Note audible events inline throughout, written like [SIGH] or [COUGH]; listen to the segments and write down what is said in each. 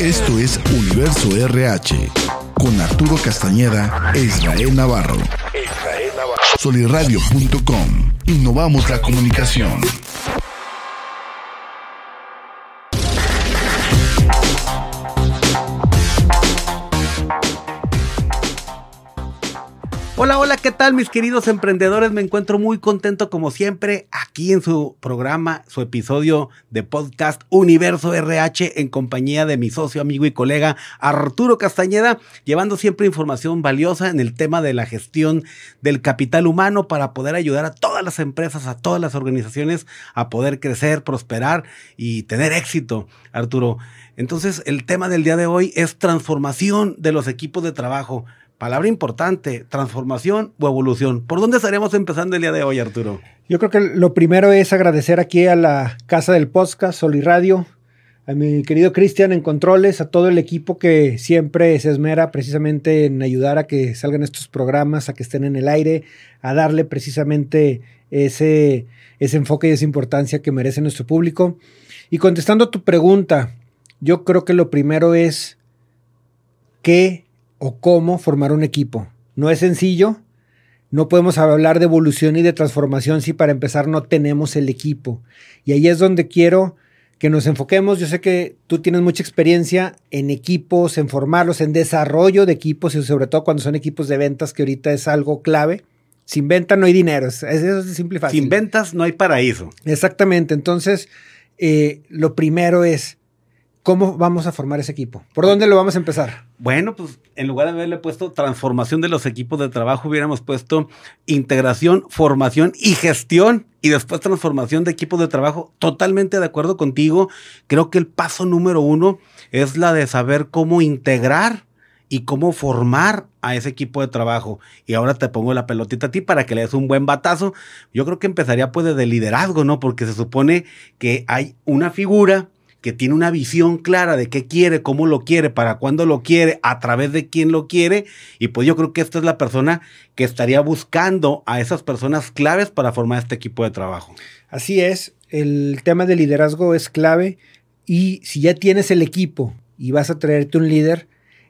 Esto es Universo RH con Arturo Castañeda e Israel Navarro. Soliradio.com. Innovamos la comunicación. Hola, hola, ¿qué tal mis queridos emprendedores? Me encuentro muy contento como siempre aquí en su programa, su episodio de podcast Universo RH en compañía de mi socio, amigo y colega Arturo Castañeda, llevando siempre información valiosa en el tema de la gestión del capital humano para poder ayudar a todas las empresas, a todas las organizaciones a poder crecer, prosperar y tener éxito, Arturo. Entonces, el tema del día de hoy es transformación de los equipos de trabajo. Palabra importante, transformación o evolución. ¿Por dónde estaremos empezando el día de hoy, Arturo? Yo creo que lo primero es agradecer aquí a la Casa del Podcast, Sol y Radio, a mi querido Cristian en controles, a todo el equipo que siempre se esmera precisamente en ayudar a que salgan estos programas, a que estén en el aire, a darle precisamente ese, ese enfoque y esa importancia que merece nuestro público. Y contestando a tu pregunta, yo creo que lo primero es qué o cómo formar un equipo. No es sencillo. No podemos hablar de evolución y de transformación si para empezar no tenemos el equipo. Y ahí es donde quiero que nos enfoquemos. Yo sé que tú tienes mucha experiencia en equipos, en formarlos, en desarrollo de equipos y sobre todo cuando son equipos de ventas, que ahorita es algo clave. Sin venta no hay dinero, eso es simple y fácil. Sin ventas no hay paraíso. Exactamente, entonces eh, lo primero es ¿Cómo vamos a formar ese equipo? ¿Por dónde lo vamos a empezar? Bueno, pues en lugar de haberle puesto transformación de los equipos de trabajo, hubiéramos puesto integración, formación y gestión y después transformación de equipos de trabajo. Totalmente de acuerdo contigo. Creo que el paso número uno es la de saber cómo integrar y cómo formar a ese equipo de trabajo. Y ahora te pongo la pelotita a ti para que le des un buen batazo. Yo creo que empezaría pues de liderazgo, ¿no? Porque se supone que hay una figura que tiene una visión clara de qué quiere, cómo lo quiere, para cuándo lo quiere, a través de quién lo quiere. Y pues yo creo que esta es la persona que estaría buscando a esas personas claves para formar este equipo de trabajo. Así es, el tema de liderazgo es clave y si ya tienes el equipo y vas a traerte un líder,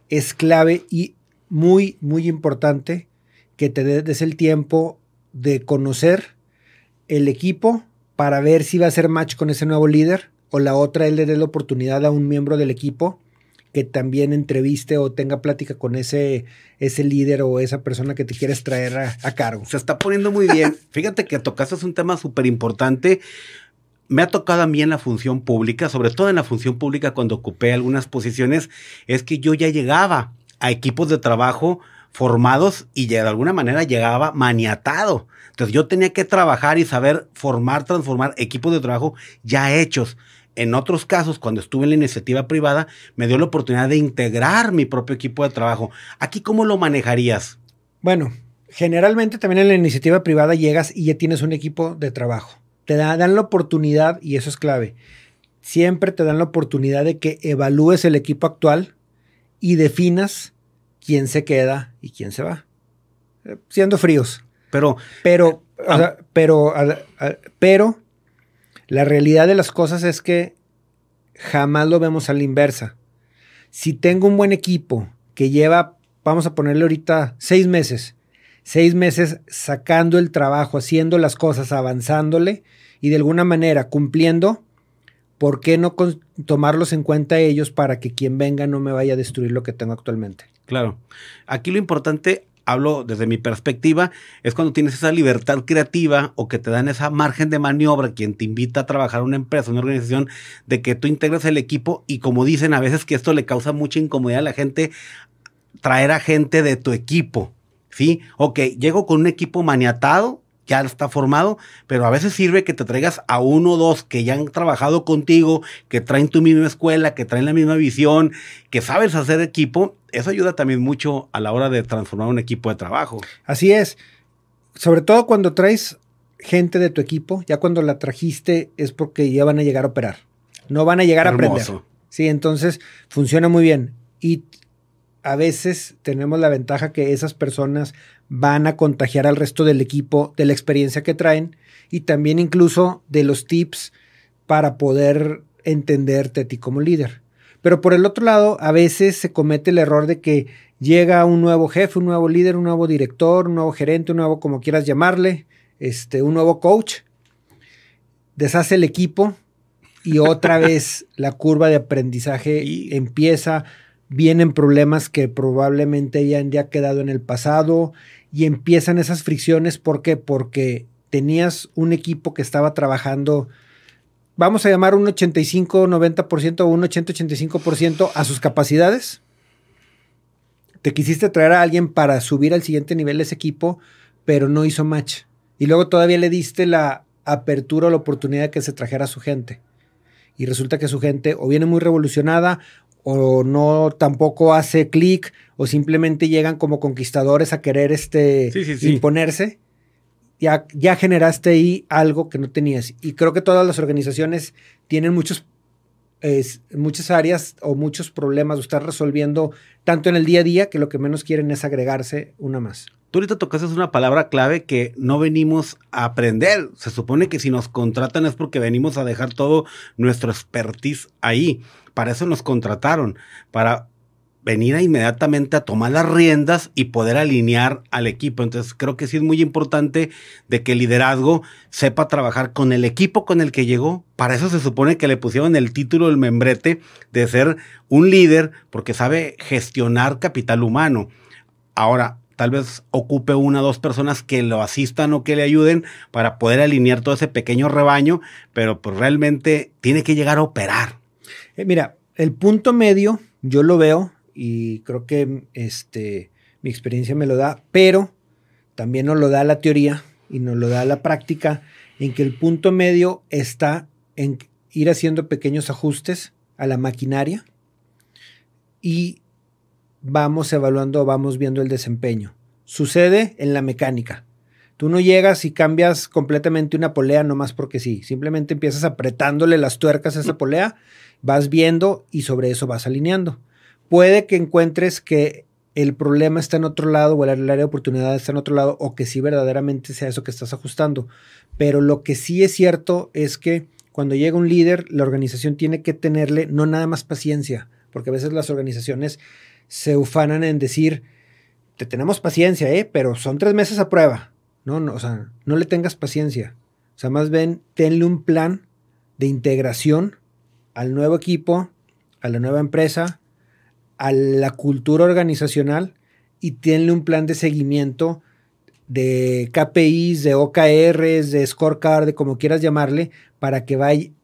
es clave y muy, muy importante que te des el tiempo de conocer el equipo para ver si va a ser match con ese nuevo líder o la otra, él le dé la oportunidad a un miembro del equipo que también entreviste o tenga plática con ese, ese líder o esa persona que te quieres traer a, cargo. Se está poniendo muy bien. [LAUGHS] Fíjate que tocaste un tema súper importante. Me ha tocado a mí en la función pública, sobre todo en la función pública cuando ocupé algunas posiciones, es que yo ya llegaba a equipos de trabajo formados y de alguna manera llegaba maniatado. Entonces yo tenía que trabajar y saber formar, transformar equipos de trabajo ya hechos en otros casos, cuando estuve en la iniciativa privada, me dio la oportunidad de integrar mi propio equipo de trabajo. ¿Aquí cómo lo manejarías? Bueno, generalmente también en la iniciativa privada llegas y ya tienes un equipo de trabajo. Te dan la oportunidad, y eso es clave, siempre te dan la oportunidad de que evalúes el equipo actual y definas quién se queda y quién se va. Eh, siendo fríos. Pero, pero, pero, pero la realidad de las cosas es que jamás lo vemos a la inversa. Si tengo un buen equipo que lleva, vamos a ponerle ahorita seis meses, seis meses sacando el trabajo, haciendo las cosas, avanzándole y de alguna manera cumpliendo, ¿por qué no tomarlos en cuenta ellos para que quien venga no me vaya a destruir lo que tengo actualmente? Claro. Aquí lo importante, hablo desde mi perspectiva, es cuando tienes esa libertad creativa o que te dan esa margen de maniobra, quien te invita a trabajar una empresa, una organización, de que tú integres el equipo y como dicen a veces que esto le causa mucha incomodidad a la gente, traer a gente de tu equipo. ¿Sí? Ok, llego con un equipo maniatado, ya está formado, pero a veces sirve que te traigas a uno o dos que ya han trabajado contigo, que traen tu misma escuela, que traen la misma visión, que sabes hacer equipo. Eso ayuda también mucho a la hora de transformar un equipo de trabajo. Así es. Sobre todo cuando traes gente de tu equipo, ya cuando la trajiste es porque ya van a llegar a operar. No van a llegar a aprender. Sí, entonces funciona muy bien. Y a veces tenemos la ventaja que esas personas van a contagiar al resto del equipo de la experiencia que traen y también incluso de los tips para poder entenderte a ti como líder. Pero por el otro lado, a veces se comete el error de que llega un nuevo jefe, un nuevo líder, un nuevo director, un nuevo gerente, un nuevo, como quieras llamarle, este, un nuevo coach, deshace el equipo y otra [LAUGHS] vez la curva de aprendizaje empieza, vienen problemas que probablemente ya han ya quedado en el pasado y empiezan esas fricciones. ¿Por qué? Porque tenías un equipo que estaba trabajando, vamos a llamar un 85-90% o un 80-85% a sus capacidades. Te quisiste traer a alguien para subir al siguiente nivel ese equipo, pero no hizo match. Y luego todavía le diste la apertura o la oportunidad de que se trajera a su gente. Y resulta que su gente o viene muy revolucionada o no tampoco hace clic o simplemente llegan como conquistadores a querer este imponerse ya, ya generaste ahí algo que no tenías. Y creo que todas las organizaciones tienen muchos, muchas áreas o muchos problemas de estar resolviendo tanto en el día a día que lo que menos quieren es agregarse una más. Tú ahorita tocaste una palabra clave que no venimos a aprender. Se supone que si nos contratan es porque venimos a dejar todo nuestro expertise ahí. Para eso nos contrataron, para venir inmediatamente a tomar las riendas y poder alinear al equipo. Entonces creo que sí es muy importante de que el liderazgo sepa trabajar con el equipo con el que llegó. Para eso se supone que le pusieron el título del membrete de ser un líder porque sabe gestionar capital humano. Ahora, tal vez ocupe una o dos personas que lo asistan o que le ayuden para poder alinear todo ese pequeño rebaño, pero pues realmente tiene que llegar a operar. Eh, mira, el punto medio yo lo veo y creo que este, mi experiencia me lo da, pero también nos lo da la teoría y nos lo da la práctica, en que el punto medio está en ir haciendo pequeños ajustes a la maquinaria y vamos evaluando, vamos viendo el desempeño. Sucede en la mecánica. Tú no llegas y cambias completamente una polea nomás porque sí. Simplemente empiezas apretándole las tuercas a esa polea, vas viendo y sobre eso vas alineando. Puede que encuentres que el problema está en otro lado o el área de oportunidad está en otro lado o que sí verdaderamente sea eso que estás ajustando. Pero lo que sí es cierto es que cuando llega un líder, la organización tiene que tenerle no nada más paciencia, porque a veces las organizaciones se ufanan en decir, te tenemos paciencia, ¿eh? pero son tres meses a prueba. No, no, o sea, no le tengas paciencia. O sea, más bien, tenle un plan de integración al nuevo equipo, a la nueva empresa, a la cultura organizacional y tiene un plan de seguimiento de KPIs, de OKRs, de scorecard, de como quieras llamarle, para que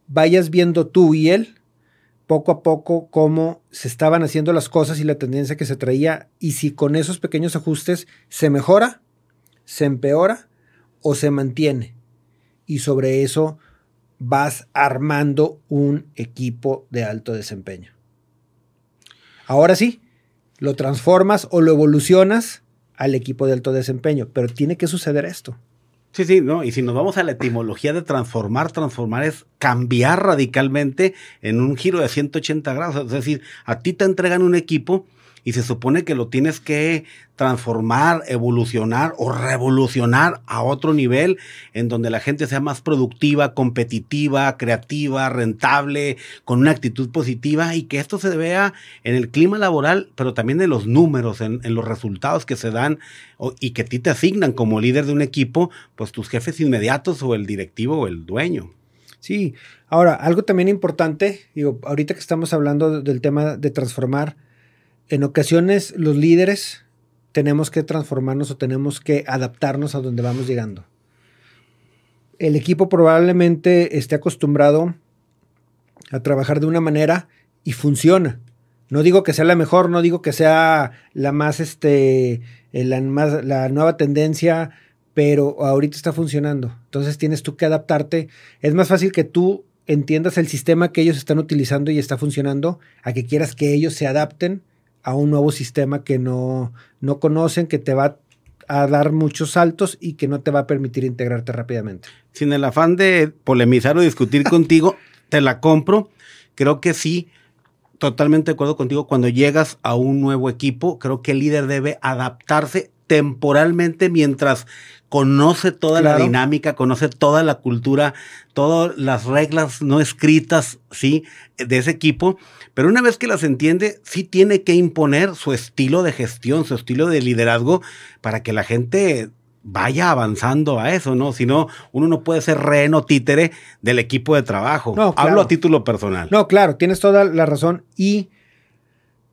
vayas viendo tú y él poco a poco cómo se estaban haciendo las cosas y la tendencia que se traía y si con esos pequeños ajustes se mejora, se empeora o se mantiene. Y sobre eso vas armando un equipo de alto desempeño. Ahora sí, lo transformas o lo evolucionas al equipo de alto desempeño, pero tiene que suceder esto. Sí, sí, no. Y si nos vamos a la etimología de transformar, transformar es cambiar radicalmente en un giro de 180 grados. Es decir, a ti te entregan un equipo y se supone que lo tienes que transformar, evolucionar o revolucionar a otro nivel en donde la gente sea más productiva, competitiva, creativa, rentable, con una actitud positiva y que esto se vea en el clima laboral, pero también en los números, en, los resultados que se dan y que a ti te asignan como líder de un equipo, pues tus jefes inmediatos o el directivo o el dueño. Sí, ahora, algo también importante, digo, ahorita que estamos hablando del tema de transformar, en ocasiones los líderes tenemos que transformarnos o tenemos que adaptarnos a donde vamos llegando. El equipo probablemente esté acostumbrado a trabajar de una manera y funciona. No digo que sea la mejor, no digo que sea la más, este, la, más, la nueva tendencia, pero ahorita está funcionando. Entonces tienes tú que adaptarte. Es más fácil que tú entiendas el sistema que ellos están utilizando y está funcionando, a que quieras que ellos se adapten a un nuevo sistema que no, no conocen, que te va a dar muchos saltos y que no te va a permitir integrarte rápidamente. Sin el afán de polemizar o discutir [LAUGHS] contigo, te la compro. Creo que sí, totalmente de acuerdo contigo. Cuando llegas a un nuevo equipo, creo que el líder debe adaptarse temporalmente mientras conoce toda la dinámica, conoce toda la cultura, todas las reglas no escritas, ¿sí? De ese equipo. Pero una vez que las entiende, sí tiene que imponer su estilo de gestión, su estilo de liderazgo para que la gente vaya avanzando a eso, ¿no? Si no, uno no puede ser rehén o títere del equipo de trabajo. No, claro. Hablo a título personal. No, claro, tienes toda la razón. Y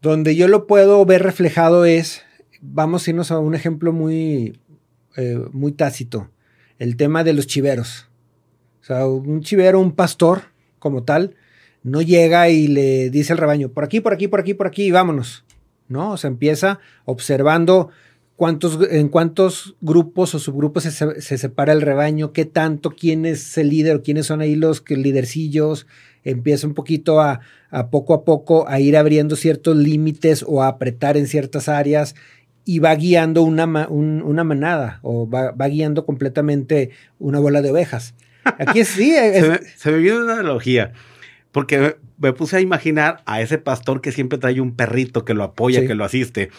donde yo lo puedo ver reflejado es, vamos a irnos a un ejemplo muy, eh, muy tácito, el tema de los chiveros. O sea, un chivero, un pastor como tal, no llega y le dice al rebaño, por aquí, por aquí, por aquí, por aquí, y vámonos. ¿No? O sea, empieza observando cuántos, en cuántos grupos o subgrupos se, se- se separa el rebaño, qué tanto, quién es el líder, quiénes son ahí los lidercillos, empieza un poquito a, a poco a poco a ir abriendo ciertos límites o a apretar en ciertas áreas y va guiando una, ma- un- una manada o va, va guiando completamente una bola de ovejas. Aquí es, sí, [LAUGHS] es- se, me, se me vino una analogía. Porque me, me puse a imaginar a ese pastor que siempre trae un perrito que lo apoya, Sí. que lo asiste.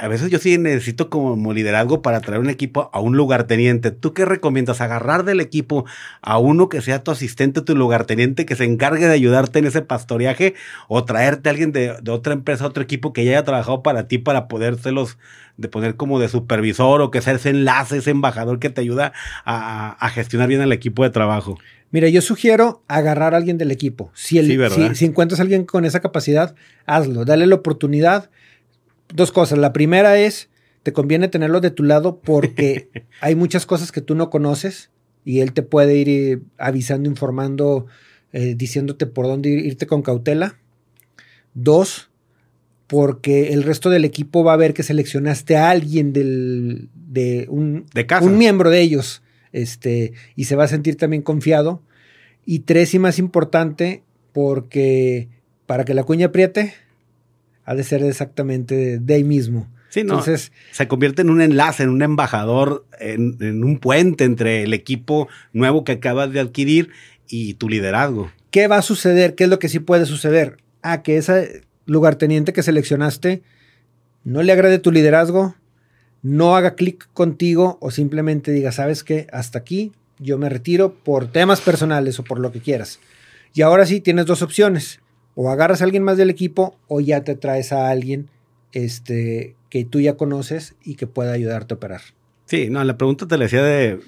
A veces yo sí necesito como liderazgo para traer un equipo a un lugarteniente. ¿Tú qué recomiendas? ¿Agarrar del equipo a uno que sea tu asistente, tu lugarteniente, que se encargue de ayudarte en ese pastoreaje? ¿O traerte a alguien de, de otra empresa, otro equipo que ya haya trabajado para ti para podérselos, de poner como de supervisor o que sea ese enlace, ese embajador que te ayuda a, a gestionar bien el equipo de trabajo? Mira, yo sugiero agarrar a alguien del equipo. Si, el- Sí, si, si encuentras a alguien con esa capacidad, hazlo, dale la oportunidad. Dos cosas. La primera es, te conviene tenerlo de tu lado porque [LAUGHS] hay muchas cosas que tú no conoces y él te puede ir eh, avisando, informando, eh, diciéndote por dónde ir- irte con cautela. Dos, porque el resto del equipo va a ver que seleccionaste a alguien del, de un, De casa. un miembro de ellos este, y se va a sentir también confiado. Y tres, y más importante, porque para que la cuña apriete, ha de ser exactamente de, ahí mismo. Sí, no. Entonces, se convierte en un enlace, en un embajador, en, en un puente entre el equipo nuevo que acabas de adquirir y tu liderazgo. ¿qué va a suceder? ¿Qué es lo que sí puede suceder? A que ese lugarteniente que seleccionaste no le agrade tu liderazgo, no haga clic contigo o simplemente diga, ¿sabes qué? Hasta aquí yo me retiro por temas personales o por lo que quieras. Y ahora sí tienes dos opciones. O agarras a alguien más del equipo o ya te traes a alguien este, que tú ya conoces y que pueda ayudarte a operar. Sí, no, la pregunta te la decía de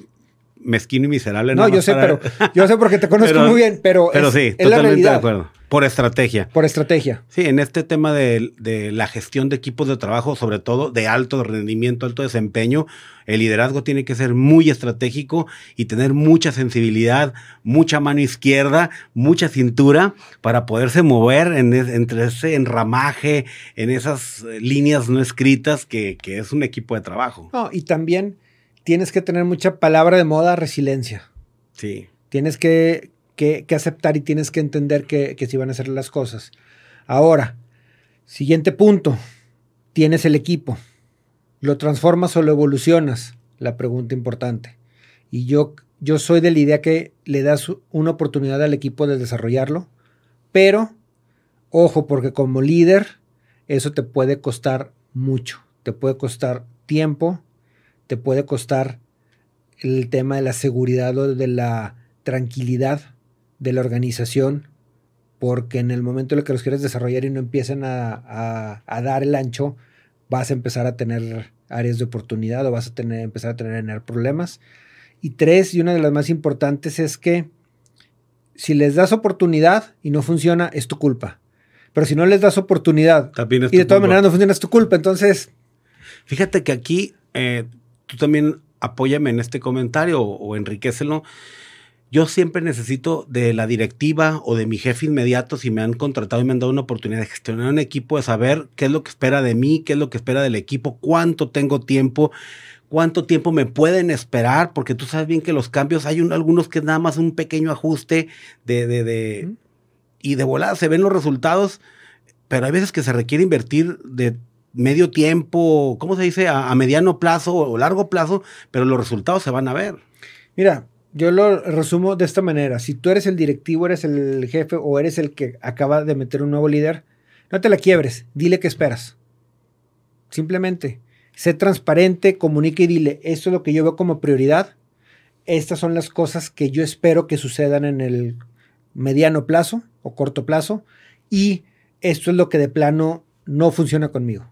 mezquino y miserable. No, yo sé, para- pero yo sé porque te conozco Pero- muy bien, pero, Pero es, sí, es la totalmente de acuerdo. Por estrategia. Por estrategia. Sí, en este tema de, de la gestión de equipos de trabajo, sobre todo de alto rendimiento, alto desempeño, el liderazgo tiene que ser muy estratégico y tener mucha sensibilidad, mucha mano izquierda, mucha cintura para poderse mover en es- entre ese enramaje, en esas líneas no escritas que, que es un equipo de trabajo. No, y también tienes que tener mucha palabra de moda, resiliencia. Sí. Tienes que, que- aceptar y tienes que entender que, que si van a hacer las cosas. Ahora, siguiente punto. Tienes el equipo. ¿Lo transformas o lo evolucionas? La pregunta importante. Y yo, yo soy de la idea que le das una oportunidad al equipo de desarrollarlo, pero ojo, porque como líder, eso te puede costar mucho. Te puede costar tiempo, te puede costar el tema de la seguridad o de la tranquilidad de la organización, porque en el momento en el que los quieres desarrollar y no empiecen a, a- a dar el ancho, vas a empezar a tener áreas de oportunidad o vas a tener, empezar a tener problemas. Y tres, y una de las más importantes es que si les das oportunidad y no funciona, es tu culpa. Pero si no les das oportunidad También es y de todas maneras no funciona, es tu culpa. Entonces, Fíjate que aquí eh, tú también apóyame en este comentario o, o enriquecelo. Yo siempre necesito de la directiva o de mi jefe inmediato, si me han contratado y me han dado una oportunidad de gestionar un equipo, de saber qué es lo que espera de mí, qué es lo que espera del equipo, cuánto tengo tiempo, cuánto tiempo me pueden esperar, porque tú sabes bien que los cambios, hay un- algunos que es nada más un pequeño ajuste de, de, de- y de volada se ven los resultados, pero hay veces que se requiere invertir de medio tiempo, ¿cómo se dice? A, a mediano plazo o largo plazo, pero los resultados se van a ver. Mira, yo lo resumo de esta manera. Si tú eres el directivo, eres el jefe o eres el que acaba de meter un nuevo líder, no te la quiebres. Dile qué esperas. Simplemente. sé transparente, comunique y dile, esto es lo que yo veo como prioridad, estas son las cosas que yo espero que sucedan en el mediano plazo o corto plazo y esto es lo que de plano no funciona conmigo.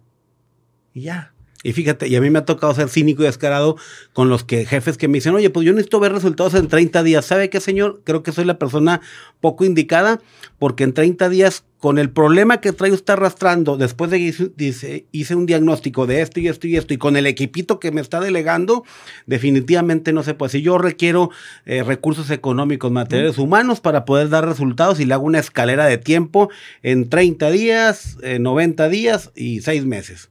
Y ya. Y fíjate, y a mí me ha tocado ser cínico y descarado con los que jefes que me dicen, oye, pues yo necesito ver resultados en 30 días. ¿Sabe qué, señor? Creo que soy la persona poco indicada, porque en 30 días, con el problema que trae usted arrastrando, después de que hice, hice un diagnóstico de esto y esto y esto, y con el equipito que me está delegando, definitivamente no se puede. Si yo requiero eh, recursos económicos, materiales humanos para poder dar resultados y le hago una escalera de tiempo en 30 días, 90 días y 6 meses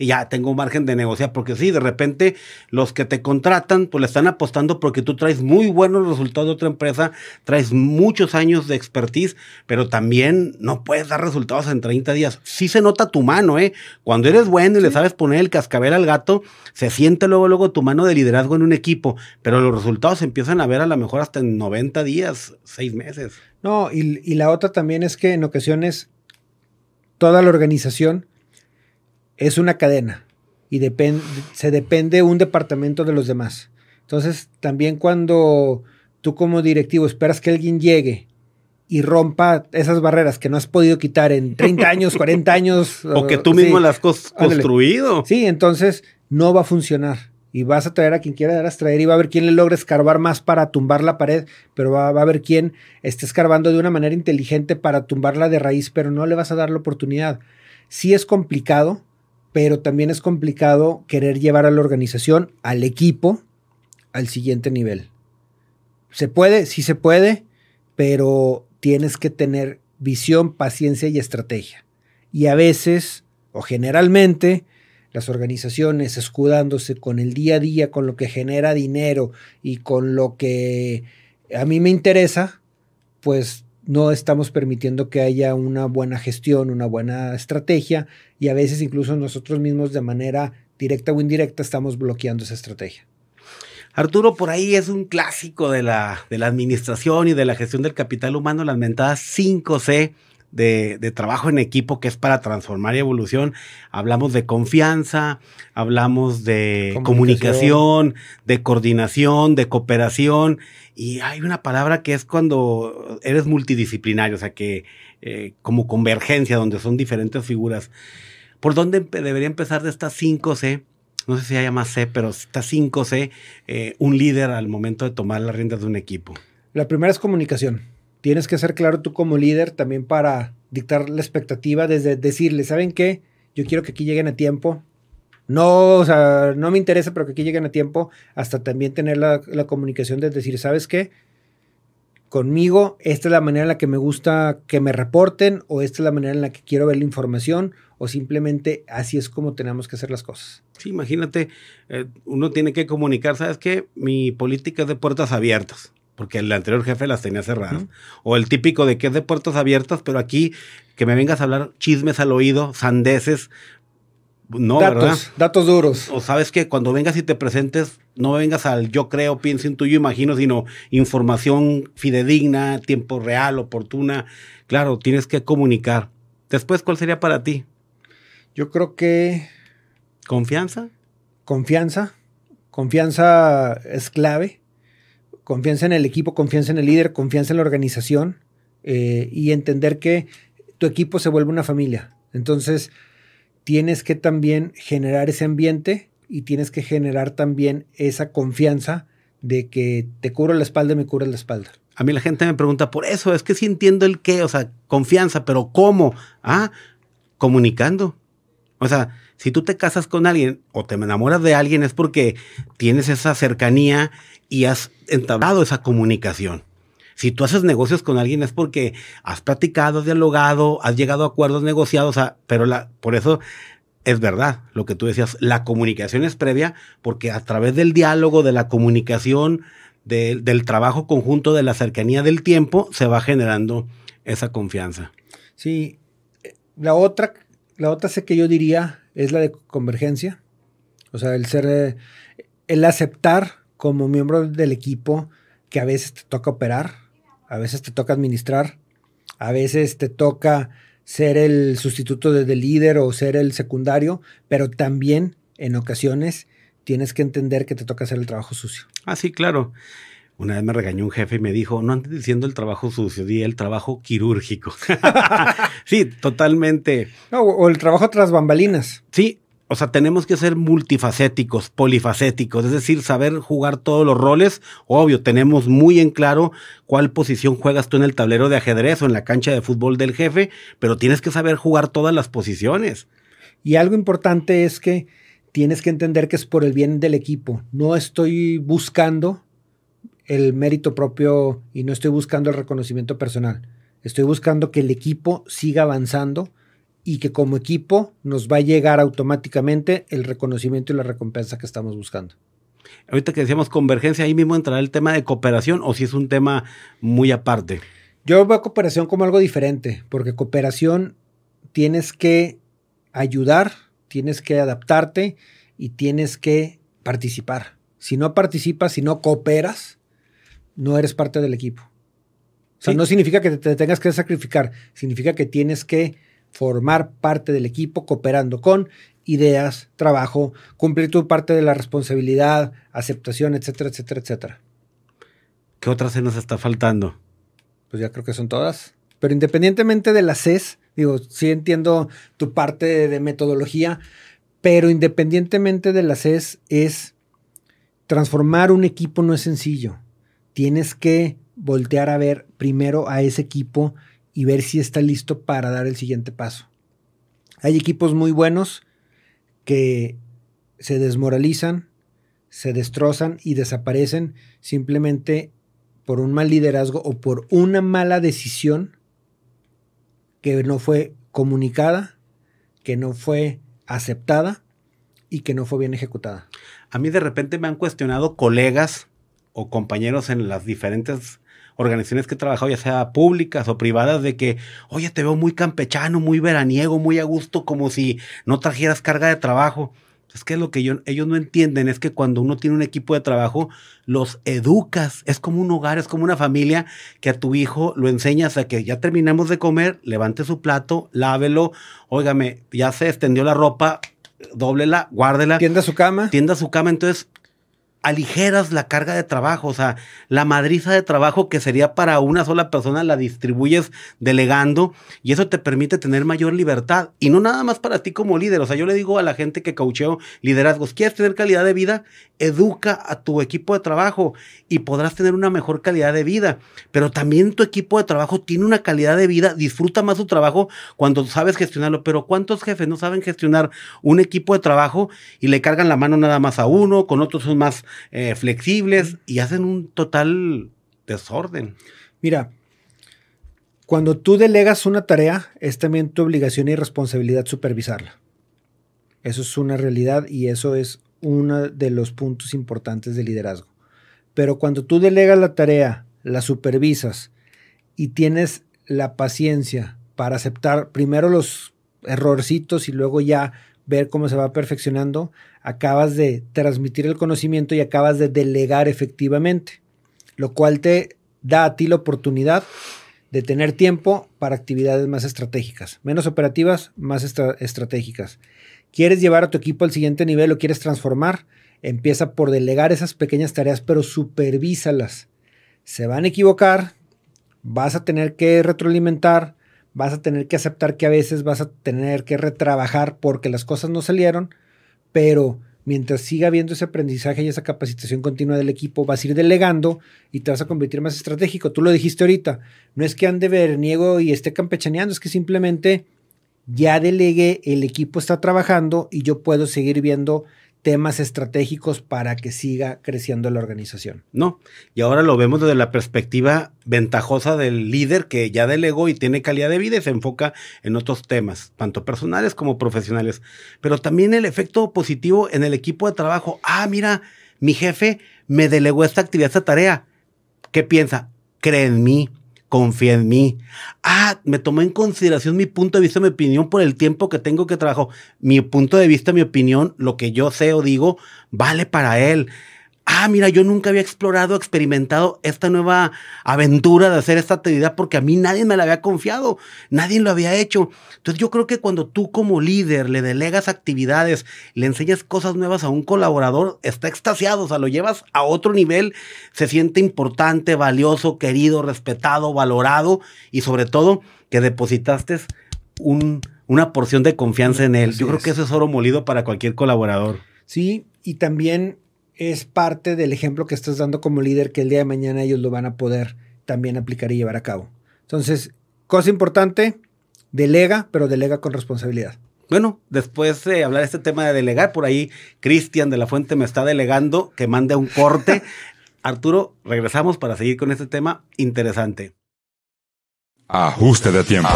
y ya tengo un margen de negociar, porque sí, de repente los que te contratan, pues le están apostando porque tú traes muy buenos resultados de otra empresa, traes muchos años de expertise, pero también no puedes dar resultados en 30 días. Sí se nota tu mano, ¿eh? Cuando eres bueno y le sabes poner el cascabel al gato, se siente luego, luego tu mano de liderazgo en un equipo, pero los resultados se empiezan a ver a lo mejor hasta en 90 días, 6 meses. No, y, y la otra también es que en ocasiones toda la organización es una cadena y depende, se depende un departamento de los demás. Entonces, también cuando tú como directivo esperas que alguien llegue y rompa esas barreras que no has podido quitar en 30 [LAUGHS] años, 40 años. o que tú mismo las has construido. Sí, entonces no va a funcionar. Y vas a traer a quien quiera traer y va a haber quien le logre escarbar más para tumbar la pared, pero va, va a haber quien esté escarbando de una manera inteligente para tumbarla de raíz, pero no le vas a dar la oportunidad. Sí es complicado, pero también es complicado querer llevar a la organización, al equipo, al siguiente nivel. Se puede, sí se puede, pero tienes que tener visión, paciencia y estrategia. Y a veces, o generalmente, las organizaciones escudándose con el día a día, con lo que genera dinero y con lo que a mí me interesa, pues no estamos permitiendo que haya una buena gestión, una buena estrategia y a veces incluso nosotros mismos de manera directa o indirecta estamos bloqueando esa estrategia. Arturo, por ahí es un clásico de la, de la administración y de la gestión del capital humano, las mentadas 5C de, trabajo en equipo que es para transformar y evolución. Hablamos de confianza, hablamos de comunicación. de coordinación, de cooperación. Y hay una palabra que es cuando eres multidisciplinario, o sea, que eh, como convergencia, donde son diferentes figuras. ¿Por dónde debería empezar de estas 5C? No sé si haya más C, pero está 5C, eh, un líder al momento de tomar las riendas de un equipo. La primera es comunicación tienes que ser claro tú como líder también para dictar la expectativa desde decirle, ¿saben qué? Yo quiero que aquí lleguen a tiempo. No, o sea, no me interesa, pero que aquí lleguen a tiempo, hasta también tener la, comunicación de decir, ¿sabes qué? Conmigo, esta es la manera en la que me gusta que me reporten, o esta es la manera en la que quiero ver la información, o simplemente así es como tenemos que hacer las cosas. Sí, imagínate, eh, uno tiene que comunicar, ¿sabes qué? Mi política es de puertas abiertas porque el anterior jefe las tenía cerradas. O el típico de que es de puertas abiertas, pero aquí que me vengas a hablar chismes al oído, sandeces. No, datos, ¿verdad? Datos duros. O sabes que cuando vengas y te presentes, no vengas al yo creo, pienso en tuyo, imagino, sino información fidedigna, tiempo real, oportuna. Claro, tienes que comunicar. Después, ¿cuál sería para ti? Yo creo que... ¿Confianza? Confianza. Confianza es clave confianza en el equipo, confianza en el líder, confianza en la organización eh, y entender que tu equipo se vuelve una familia. Entonces, tienes que también generar ese ambiente y tienes que generar también esa confianza de que te cubro la espalda y me cubres la espalda. A mí la gente me pregunta por eso, es que sí entiendo el qué, o sea, confianza, pero ¿cómo? Ah, comunicando. O sea, si tú te casas con alguien o te enamoras de alguien es porque tienes esa cercanía y has entablado esa comunicación. Si tú haces negocios con alguien es porque has platicado, has dialogado, has llegado a acuerdos negociados, pero por eso es verdad lo que tú decías, la comunicación es previa porque a través del diálogo, de la comunicación, del trabajo conjunto, de la cercanía del tiempo, se va generando esa confianza. Sí, la otra, la otra sé que yo diría es la de convergencia, o sea, el ser, eh, el aceptar como miembro del equipo que a veces te toca operar, a veces te toca administrar, a veces te toca ser el sustituto del líder o ser el secundario, pero también en ocasiones tienes que entender que te toca hacer el trabajo sucio. Ah, sí, claro. Una vez me regañó un jefe y me dijo, no andes diciendo el trabajo sucio, di el trabajo quirúrgico. [LAUGHS] sí, totalmente. o el trabajo tras bambalinas. Sí, o sea, tenemos que ser multifacéticos, polifacéticos, es decir, saber jugar todos los roles. Obvio, tenemos muy en claro cuál posición juegas tú en el tablero de ajedrez o en la cancha de fútbol del jefe, pero tienes que saber jugar todas las posiciones. Y algo importante es que tienes que entender que es por el bien del equipo. No estoy buscando el mérito propio y no estoy buscando el reconocimiento personal. Estoy buscando que el equipo siga avanzando y que como equipo nos va a llegar automáticamente el reconocimiento y la recompensa que estamos buscando. Ahorita que decíamos convergencia, ahí mismo entrará el tema de cooperación o si es un tema muy aparte. Yo veo cooperación como algo diferente, porque cooperación tienes que ayudar, tienes que adaptarte y tienes que participar. Si no participas, si no cooperas, no eres parte del equipo. O sea, no significa que te tengas que sacrificar, significa que tienes que formar parte del equipo cooperando con ideas, trabajo, cumplir tu parte de la responsabilidad, aceptación, etcétera, etcétera, etcétera. ¿Qué otra se nos está faltando? Pues ya creo que son todas. Pero independientemente de la CES, digo, sí entiendo tu parte de metodología, pero independientemente de la CES es transformar un equipo no es sencillo tienes que voltear a ver primero a ese equipo y ver si está listo para dar el siguiente paso. Hay equipos muy buenos que se desmoralizan, se destrozan y desaparecen simplemente por un mal liderazgo o por una mala decisión que no fue comunicada, que no fue aceptada y que no fue bien ejecutada. A mí de repente me han cuestionado colegas o compañeros en las diferentes organizaciones que he trabajado, ya sea públicas o privadas, de que, oye, te veo muy campechano, muy veraniego, muy a gusto, como si no trajeras carga de trabajo. Es que lo que ellos no entienden es que cuando uno tiene un equipo de trabajo, los educas. Es como un hogar, es como una familia que a tu hijo lo enseñas a que ya terminamos de comer, levante su plato, lávelo, óigame, ya se extendió la ropa, dóblela, guárdela. Tienda su cama. Tienda su cama. Entonces, aligeras la carga de trabajo, o sea, la madriza de trabajo que sería para una sola persona la distribuyes delegando y eso te permite tener mayor libertad y no nada más para ti como líder, o sea, yo le digo a la gente que coacheo liderazgos, ¿quieres tener calidad de vida? Educa a tu equipo de trabajo y podrás tener una mejor calidad de vida, pero también tu equipo de trabajo tiene una calidad de vida, disfruta más su trabajo cuando sabes gestionarlo, pero ¿cuántos jefes no saben gestionar un equipo de trabajo y le cargan la mano nada más a uno, con otros son más eh, flexibles y hacen un total desorden. Mira, cuando tú delegas una tarea, es también tu obligación y responsabilidad supervisarla. Eso es una realidad y eso es uno de los puntos importantes de liderazgo. Pero cuando tú delegas la tarea, la supervisas y tienes la paciencia para aceptar primero los errorcitos y luego ya ver cómo se va perfeccionando, acabas de transmitir el conocimiento y acabas de delegar efectivamente, lo cual te da a ti la oportunidad de tener tiempo para actividades más estratégicas, menos operativas, más estratégicas. ¿Quieres llevar a tu equipo al siguiente nivel o quieres transformar? Empieza por delegar esas pequeñas tareas, pero supervísalas. Se van a equivocar, vas a tener que retroalimentar, vas a tener que aceptar que a veces vas a tener que retrabajar porque las cosas no salieron, pero mientras siga habiendo ese aprendizaje y esa capacitación continua del equipo, vas a ir delegando y te vas a convertir más estratégico. Tú lo dijiste ahorita, no es que ande verniego y esté campechaneando, es que simplemente ya delegué, el equipo está trabajando y yo puedo seguir viendo temas estratégicos para que siga creciendo la organización. No, y ahora lo vemos desde la perspectiva ventajosa del líder que ya delegó y tiene calidad de vida y se enfoca en otros temas, tanto personales como profesionales. Pero también el efecto positivo en el equipo de trabajo. Ah, mira, mi jefe me delegó esta actividad, esta tarea. ¿Qué piensa? Cree en mí, confía en mí. Ah, me tomó en consideración mi punto de vista, mi opinión por el tiempo que tengo que trabajo. Mi punto de vista, mi opinión, lo que yo sé o digo, vale para él. Ah, mira, yo nunca había explorado, experimentado esta nueva aventura de hacer esta actividad porque a mí nadie me la había confiado, nadie lo había hecho. Entonces yo creo que cuando tú como líder le delegas actividades, le enseñas cosas nuevas a un colaborador, está extasiado, o sea, lo llevas a otro nivel, se siente importante, valioso, querido, respetado, valorado y sobre todo que depositaste una porción de confianza en él. yo creo que eso es oro molido para cualquier colaborador. Sí, y también es parte del ejemplo que estás dando como líder que el día de mañana ellos lo van a poder también aplicar y llevar a cabo. Entonces, cosa importante, delega, pero delega con responsabilidad. Bueno, después de hablar de este tema de delegar, por ahí Cristian de la Fuente me está delegando que mande un corte. [LAUGHS] Arturo, regresamos para seguir con este tema interesante. Ajuste de tiempo.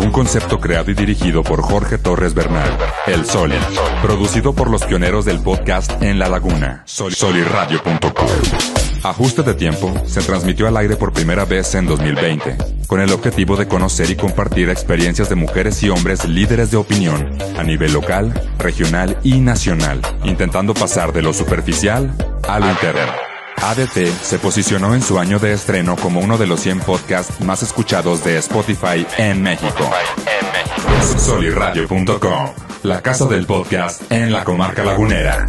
Un concepto creado y dirigido por Jorge Torres Bernal. El Soli. Producido por los pioneros del podcast En la Laguna. Soliradio.com. Ajuste de tiempo se transmitió al aire por primera vez en 2020, con el objetivo de conocer y compartir experiencias de mujeres y hombres líderes de opinión a nivel local, regional y nacional, intentando pasar de lo superficial a lo interno. ADT se posicionó en su año de estreno como uno de los 100 podcasts más escuchados de Spotify en México. Soliradio.com, la casa del podcast en la comarca lagunera.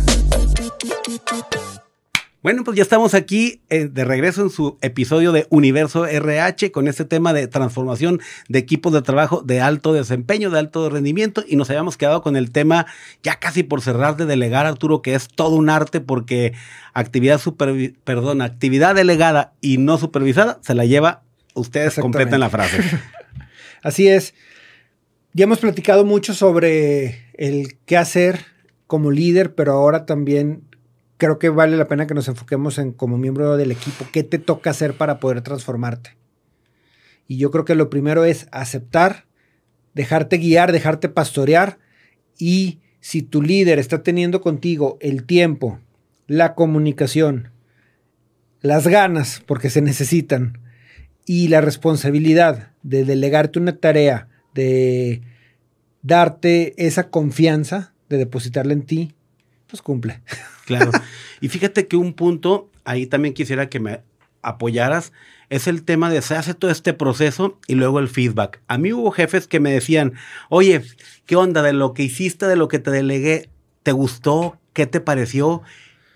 Bueno, pues ya estamos aquí eh, de regreso en su episodio de Universo RH con este tema de transformación de equipos de trabajo de alto desempeño, de alto rendimiento y nos habíamos quedado con el tema ya casi por cerrar de delegar, Arturo, que es todo un arte porque actividad super, perdón, actividad delegada y no supervisada se la lleva, ustedes completan la frase. [LAUGHS] Así es. Ya hemos platicado mucho sobre el qué hacer como líder, pero ahora también creo que vale la pena que nos enfoquemos en como miembro del equipo, qué te toca hacer para poder transformarte. Y yo creo que lo primero es aceptar, dejarte guiar, dejarte pastorear y si tu líder está teniendo contigo el tiempo, la comunicación, las ganas, porque se necesitan, y la responsabilidad de delegarte una tarea, de darte esa confianza, de depositarla en ti, pues cumple. Claro. [LAUGHS] Y fíjate que un punto, ahí también quisiera que me apoyaras, es el tema de se hace todo este proceso y luego el feedback. A mí hubo jefes que me decían, oye, ¿qué onda de lo que hiciste, de lo que te delegué? ¿Te gustó? ¿Qué te pareció?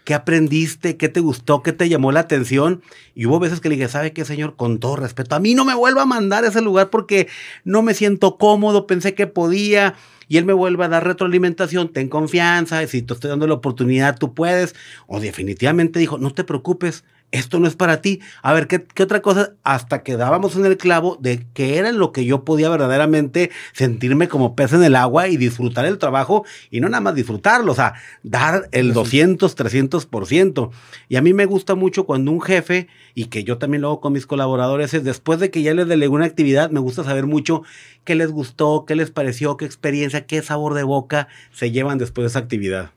¿Qué aprendiste? ¿Qué te gustó? ¿Qué te llamó la atención? Y hubo veces que le dije, ¿sabe qué, señor? Con todo respeto, a mí no me vuelva a mandar a ese lugar porque no me siento cómodo, pensé que podía y él me vuelve a dar retroalimentación, ten confianza, si te estoy dando la oportunidad, tú puedes. O definitivamente dijo, no te preocupes, esto no es para ti. A ver, ¿qué, otra cosa? Hasta que dábamos en el clavo de que era lo que yo podía verdaderamente sentirme como pez en el agua y disfrutar el trabajo y no nada más disfrutarlo, o sea, dar el 200, 300%. Y a mí me gusta mucho cuando un jefe, y que yo también lo hago con mis colaboradores, es después de que ya les delegué una actividad, me gusta saber mucho qué les gustó, qué les pareció, qué experiencia, qué sabor de boca se llevan después de esa actividad.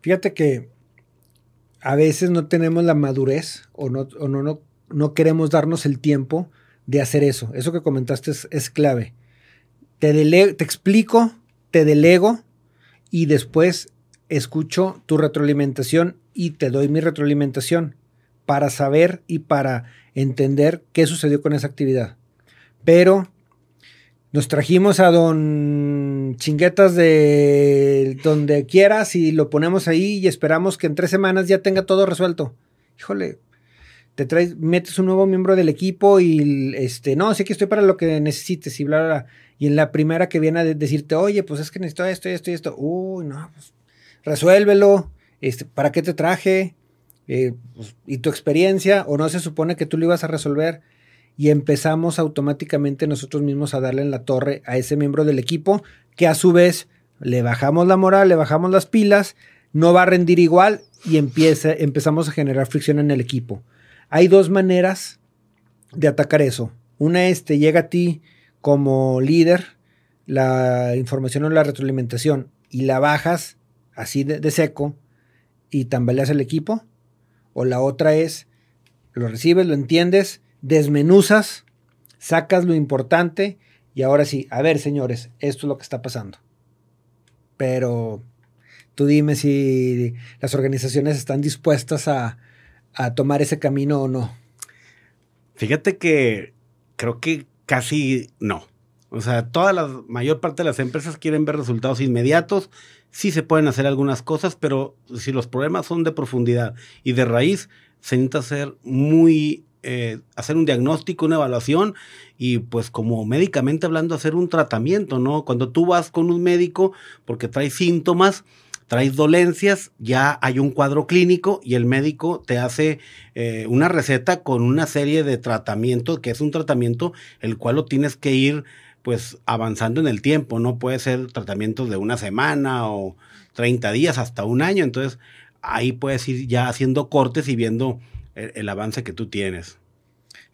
Fíjate que a veces no tenemos la madurez o no, no, no, queremos darnos el tiempo de hacer eso. Eso que comentaste es, clave. Te, te explico, te delego y después escucho tu retroalimentación y te doy mi retroalimentación para saber y para entender qué sucedió con esa actividad. Pero nos trajimos a don Chinguetas de donde quieras y lo ponemos ahí y esperamos que en tres semanas ya tenga todo resuelto. Híjole, te traes, metes un nuevo miembro del equipo y este, no, sé que estoy para lo que necesites y bla, bla, bla. Y en la primera que viene a decirte, oye, pues es que necesito esto, esto y esto. Uy, no, pues resuélvelo. Este, ¿Para qué te traje? Eh, pues, ¿Y tu experiencia? ¿O no se supone que tú lo ibas a resolver? Y empezamos automáticamente nosotros mismos a darle en la torre a ese miembro del equipo que a su vez le bajamos la moral, le bajamos las pilas, no va a rendir igual y empieza, empezamos a generar fricción en el equipo. Hay dos maneras de atacar eso. Una es te llega a ti como líder la información o la retroalimentación y la bajas así de, de seco y tambaleas el equipo. O la otra es lo recibes, lo entiendes desmenuzas, sacas lo importante y ahora sí, a ver señores, esto es lo que está pasando. Pero Tú dime si las organizaciones están dispuestas a, tomar ese camino o no. Fíjate que creo que casi no. O sea, toda la mayor parte de las empresas quieren ver resultados inmediatos. Sí se pueden hacer algunas cosas, pero si los problemas son de profundidad y de raíz, se necesita hacer muy eh, hacer un diagnóstico, una evaluación y pues como médicamente hablando hacer un tratamiento, ¿no? Cuando tú vas con un médico porque traes síntomas, traes dolencias, ya hay un cuadro clínico y el médico te hace eh, una receta con una serie de tratamientos, que es un tratamiento el cual lo tienes que ir pues avanzando en el tiempo, no puede ser tratamientos de una semana o 30 días hasta un año, entonces ahí puedes ir ya haciendo cortes y viendo el, avance que tú tienes.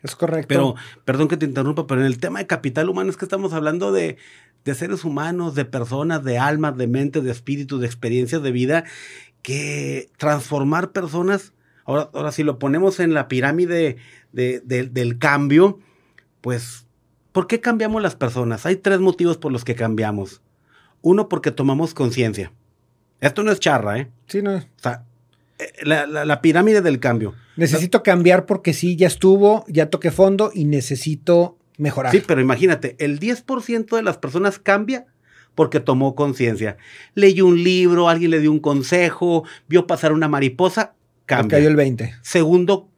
Es correcto. Pero, perdón que te interrumpa, pero en el tema de capital humano es que estamos hablando de, de seres humanos, de personas, de almas, de mente, de espíritu, de experiencias de vida, que transformar personas, ahora, ahora si lo ponemos en la pirámide del cambio, pues ¿Por qué cambiamos las personas? Hay tres motivos por los que cambiamos. Uno, porque tomamos conciencia. Esto no es charra, ¿eh? Sí, no. O sea, eh, la, pirámide del cambio. Necesito cambiar porque sí, ya estuvo, ya toqué fondo y necesito mejorar. Sí, pero imagínate, el 10% de las personas cambia porque tomó conciencia. Leyó un libro, alguien le dio un consejo, vio pasar una mariposa, cambia. cayó el 20. Segundo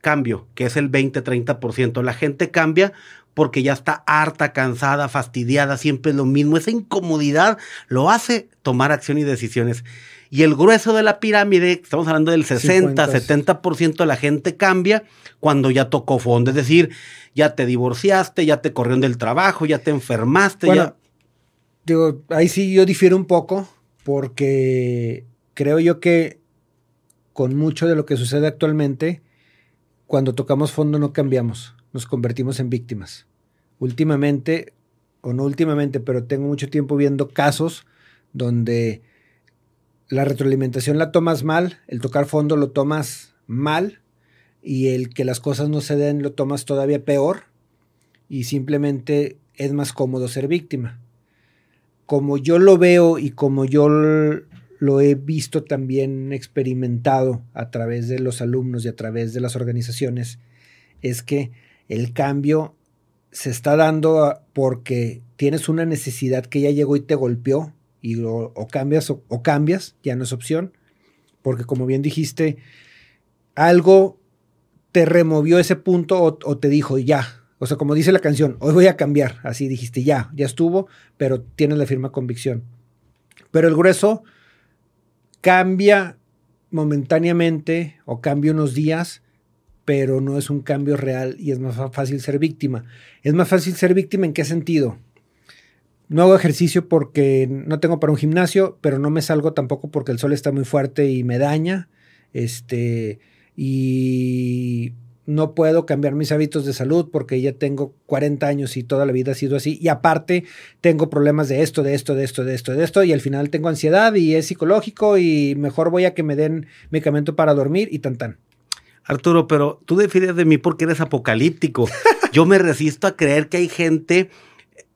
cambio, que es el 20-30%. La gente cambia porque ya está harta, cansada, fastidiada, siempre es lo mismo. Esa incomodidad lo hace tomar acción y decisiones. Y el grueso de la pirámide, estamos hablando del 60, 70% de la gente cambia cuando ya tocó fondo. Es decir, ya te divorciaste, ya te corrieron del trabajo, ya te enfermaste. ya... digo, ahí sí yo difiero un poco porque creo yo que con mucho de lo que sucede actualmente, cuando tocamos fondo no cambiamos, nos convertimos en víctimas últimamente, o no últimamente, pero tengo mucho tiempo viendo casos donde la retroalimentación la tomas mal, el tocar fondo lo tomas mal y el que las cosas no se den lo tomas todavía peor y simplemente es más cómodo ser víctima. Como yo lo veo y como yo lo he visto también experimentado a través de los alumnos y a través de las organizaciones, es que el cambio se está dando porque tienes una necesidad que ya llegó y te golpeó y o, cambias o, cambias, ya no es opción, porque como bien dijiste, algo te removió ese punto o, te dijo ya, o sea, como dice la canción, hoy voy a cambiar, así dijiste ya, ya estuvo, pero tienes la firma convicción. Pero el grueso cambia momentáneamente o cambia unos días pero no es un cambio real y es más fácil ser víctima. Es más fácil ser víctima en qué sentido? No hago ejercicio porque no tengo para un gimnasio, pero no me salgo tampoco porque el sol está muy fuerte y me daña. Este, y no puedo cambiar mis hábitos de salud porque ya tengo 40 años y toda la vida ha sido así. Y aparte, tengo problemas de esto, de esto, de esto, de esto, de esto. Y al final tengo ansiedad y es psicológico y mejor voy a que me den medicamento para dormir y tan tan. Arturo, pero tú defines de mí porque eres apocalíptico. [LAUGHS] Yo me resisto a creer que hay gente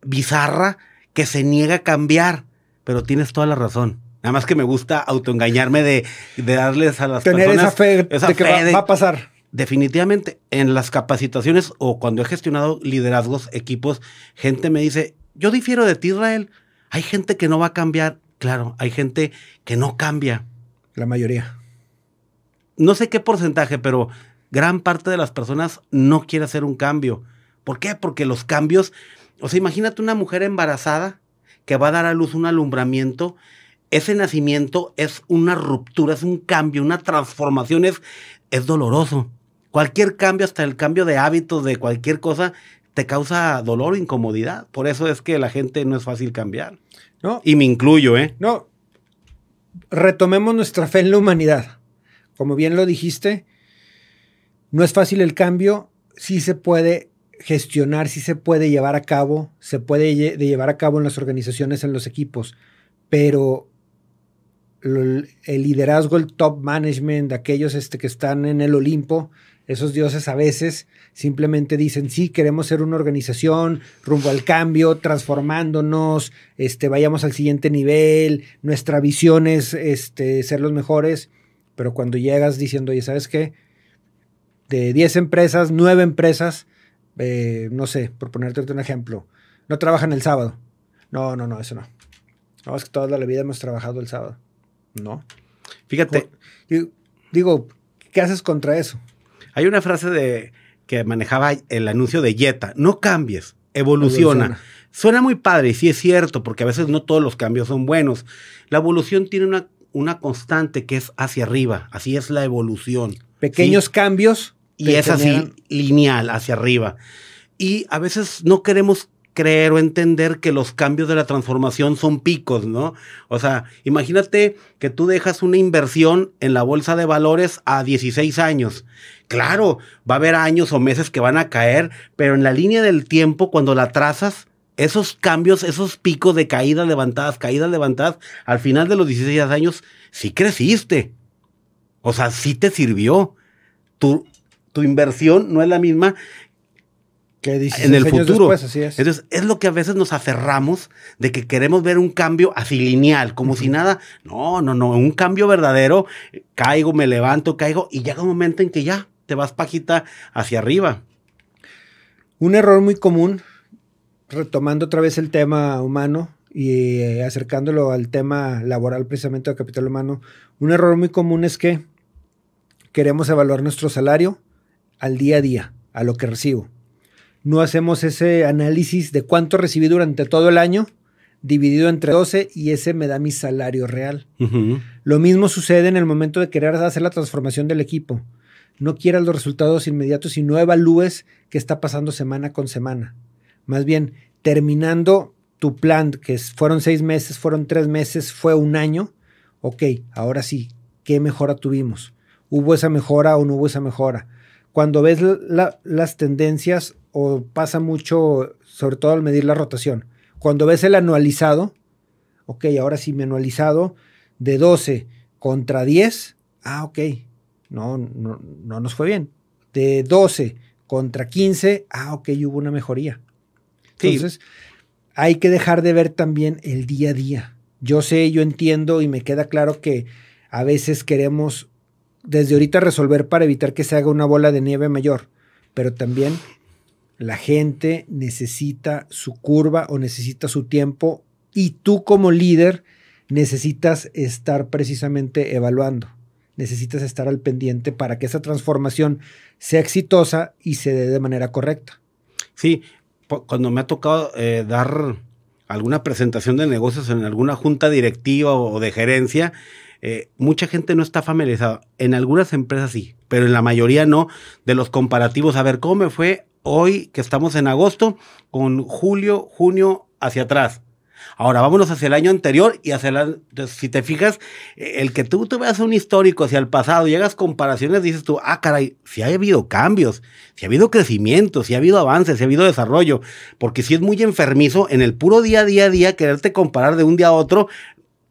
bizarra que se niega a cambiar, pero tienes toda la razón. Nada más que me gusta autoengañarme de, de darles a las Tener personas esa fe, de que va, a pasar. Definitivamente, en las capacitaciones o cuando he gestionado liderazgos, equipos, gente me dice, yo difiero de ti, Israel. Hay gente que no va a cambiar. Claro, hay gente que no cambia. La mayoría no sé qué porcentaje, pero gran parte de las personas no quiere hacer un cambio. ¿Por qué? Porque los cambios, o sea, imagínate una mujer embarazada que va a dar a luz un alumbramiento. Ese nacimiento es una ruptura, es un cambio, una transformación, es, es doloroso. Cualquier cambio, hasta el cambio de hábitos, de cualquier cosa, te causa dolor o incomodidad. Por eso es que la gente no es fácil cambiar. No. Y me incluyo, ¿eh? No. Retomemos nuestra fe en la humanidad como bien lo dijiste, no es fácil el cambio, sí se puede gestionar, sí se puede llevar a cabo, se puede llevar a cabo en las organizaciones, en los equipos, pero el liderazgo, el top management, aquellos este, que están en el Olimpo, Esos dioses a veces simplemente dicen, sí, queremos ser una organización rumbo al cambio, transformándonos, este, vayamos al siguiente nivel, nuestra visión es este, ser los mejores, pero cuando llegas diciendo, oye, ¿sabes qué? De 10 empresas, 9 empresas, eh, no sé, por ponerte un ejemplo, no trabajan el sábado. No, no, no, eso no. No, es que toda la vida hemos trabajado el sábado. No. Fíjate. Digo, ¿qué haces contra eso? Hay una frase de que manejaba el anuncio de Jetta, no cambies, evoluciona. Suena muy padre y sí es cierto, porque a veces no todos los cambios son buenos. La evolución tiene una, una constante que es hacia arriba, así es la evolución. Pequeños cambios. Y es así, lineal, hacia arriba. Y a veces no queremos creer o entender que los cambios de la transformación son picos, ¿no? O sea, imagínate que tú dejas una inversión en la bolsa de valores a 16 años. Claro, va a haber años o meses que van a caer, pero en la línea del tiempo, cuando la trazas, esos cambios, esos picos de caídas levantadas, caídas levantadas, al final de los 16 años, sí creciste. O sea, sí te sirvió. Tu, tu inversión no es la misma en el futuro. es. Entonces, es lo que a veces nos aferramos de que queremos ver un cambio así lineal, como si nada. No, no, no, un cambio verdadero. Caigo, me levanto, caigo, y llega un momento en que ya te vas pajita hacia arriba. Un error muy común, retomando otra vez el tema humano y eh, acercándolo al tema laboral precisamente del capital humano, un error muy común es que queremos evaluar nuestro salario al día a día, a lo que recibo no hacemos ese análisis de cuánto recibí durante todo el año, dividido entre 12 y ese me da mi salario real. Lo mismo sucede en el momento de querer hacer la transformación del equipo. No quieras los resultados inmediatos y no evalúes qué está pasando semana con semana. Más bien, terminando tu plan, que fueron seis meses, fueron tres meses, fue un año, ok, ahora sí, ¿qué mejora tuvimos? ¿Hubo esa mejora o no hubo esa mejora? Cuando ves las tendencias o pasa mucho, sobre todo al medir la rotación. Cuando ves el anualizado, ok, ahora sí, mi anualizado de 12 contra 10, ah, ok, no, no, no nos fue bien. De 12 contra 15, ah, ok, hubo una mejoría. Entonces, hay que dejar de ver también el día a día. Yo sé, yo entiendo y me queda claro que a veces queremos desde ahorita resolver para evitar que se haga una bola de nieve mayor, pero también la gente necesita su curva o necesita su tiempo y tú como líder necesitas estar precisamente evaluando. Necesitas estar al pendiente para que esa transformación sea exitosa y se dé de manera correcta. Sí, cuando me ha tocado eh, dar alguna presentación de negocios en alguna junta directiva o de gerencia, eh, mucha gente no está familiarizada. En algunas empresas sí, pero en la mayoría no. De los comparativos, a ver, ¿cómo me fue hoy que estamos en agosto con julio, junio hacia atrás. Ahora vámonos hacia el año anterior y hacia la, si te fijas, el que tú te veas un histórico hacia el pasado y hagas comparaciones, dices tú, ah, caray, si ha habido cambios, si ha habido crecimiento, si ha habido avances, si ha habido desarrollo, porque si es muy enfermizo en el puro día a día a día quererte comparar de un día a otro,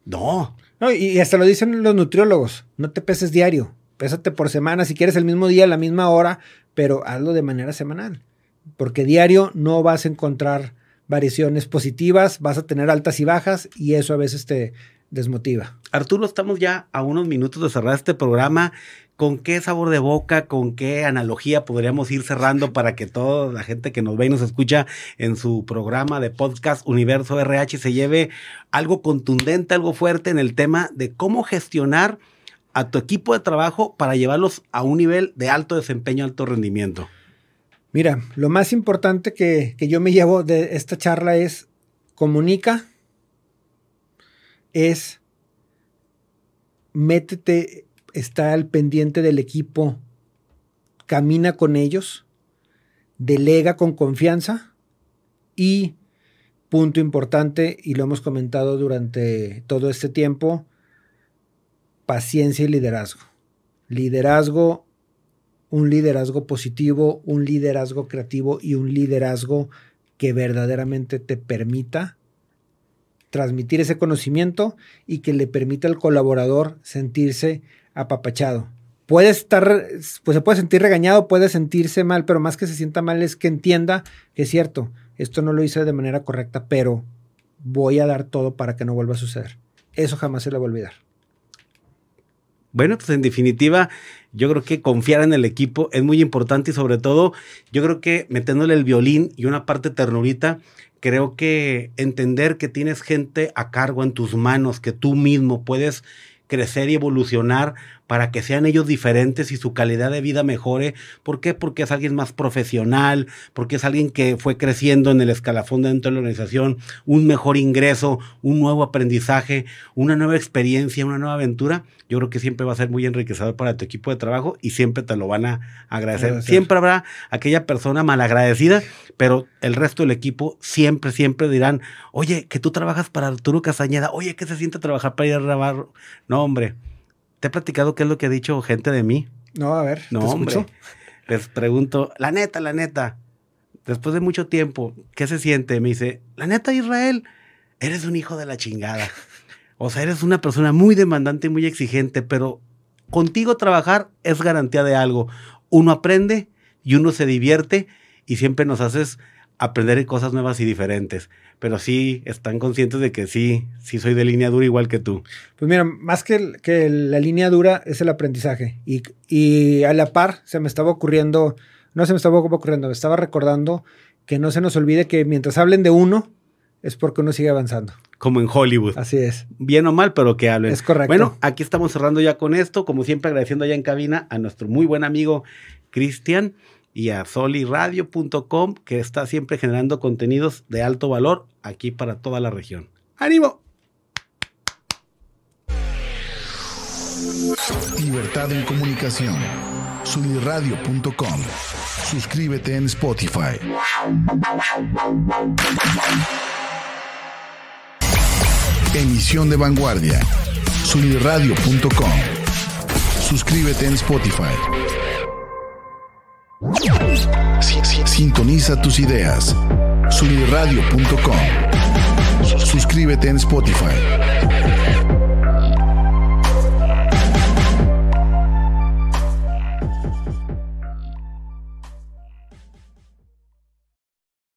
no. No, y hasta lo dicen los nutriólogos, no te peses diario, pésate por semana, si quieres el mismo día, la misma hora, pero hazlo de manera semanal, porque diario no vas a encontrar variaciones positivas, vas a tener altas y bajas y eso a veces te desmotiva. Arturo, estamos ya a unos minutos de cerrar este programa. ¿Con qué sabor de boca, con qué analogía podríamos ir cerrando para que toda la gente que nos ve y nos escucha en su programa de podcast Universo RH se lleve algo contundente, algo fuerte en el tema de cómo gestionar a tu equipo de trabajo para llevarlos a un nivel de alto desempeño, alto rendimiento? Mira, lo más importante que, yo me llevo de esta charla es comunica, es métete, está al pendiente del equipo, camina con ellos, delega con confianza y, punto importante, y lo hemos comentado durante todo este tiempo, paciencia y liderazgo. Liderazgo, un liderazgo positivo, un liderazgo creativo y un liderazgo que verdaderamente te permita transmitir ese conocimiento y que le permita al colaborador sentirse apapachado. puede estar, pues se puede sentir regañado, puede sentirse mal, pero más que se sienta mal es que entienda que es cierto, esto no lo hice de manera correcta, pero voy a dar todo para que no vuelva a suceder. Eso jamás se le va a olvidar. Bueno, pues en definitiva, yo creo que confiar en el equipo es muy importante y sobre todo, yo creo que metiéndole el violín y una parte ternurita, creo que entender que tienes gente a cargo en tus manos, que tú mismo puedes crecer y evolucionar para que sean ellos diferentes y su calidad de vida mejore. ¿Por qué? Porque es alguien más profesional, porque es alguien que fue creciendo en el escalafón dentro de la organización, un mejor ingreso, un nuevo aprendizaje, una nueva experiencia, una nueva aventura. Yo creo que siempre va a ser muy enriquecedor para tu equipo de trabajo y siempre te lo van a agradecer. Siempre habrá aquella persona malagradecida, pero el resto del equipo siempre, siempre dirán, oye, que tú trabajas para Arturo Castañeda, oye, ¿qué se siente trabajar para ir a grabar? No, hombre, te he platicado qué es lo que ha dicho gente de mí. No, a ver, No, te hombre. escucho. Les pregunto, la neta, la neta, después de mucho tiempo, ¿qué se siente? Me dice, la neta, Israel, eres un hijo de la chingada. O sea, eres una persona muy demandante y muy exigente, pero contigo trabajar es garantía de algo. Uno aprende y uno se divierte y siempre nos haces aprender cosas nuevas y diferentes. Pero sí están conscientes de que sí, sí soy de línea dura igual que tú. Pues mira, más que, el- que la línea dura es el aprendizaje. Y, y a la par se me estaba ocurriendo, no se me estaba ocurriendo, me estaba recordando que no se nos olvide que mientras hablen de uno, es porque uno sigue avanzando. Como en Hollywood. Así es. bien o mal, pero que hablen. Es correcto. Bueno, aquí estamos cerrando ya con esto, como siempre agradeciendo allá en cabina a nuestro muy buen amigo Cristian y a soliradio.com que está siempre generando contenidos de alto valor aquí para toda la región. ¡Ánimo! Libertad en comunicación. Soliradio.com. Suscríbete en Spotify. Emisión de vanguardia. Soliradio.com. Suscríbete en Spotify. Si- si- Sintoniza tus ideas. Soliradio.com. Suscríbete en Spotify.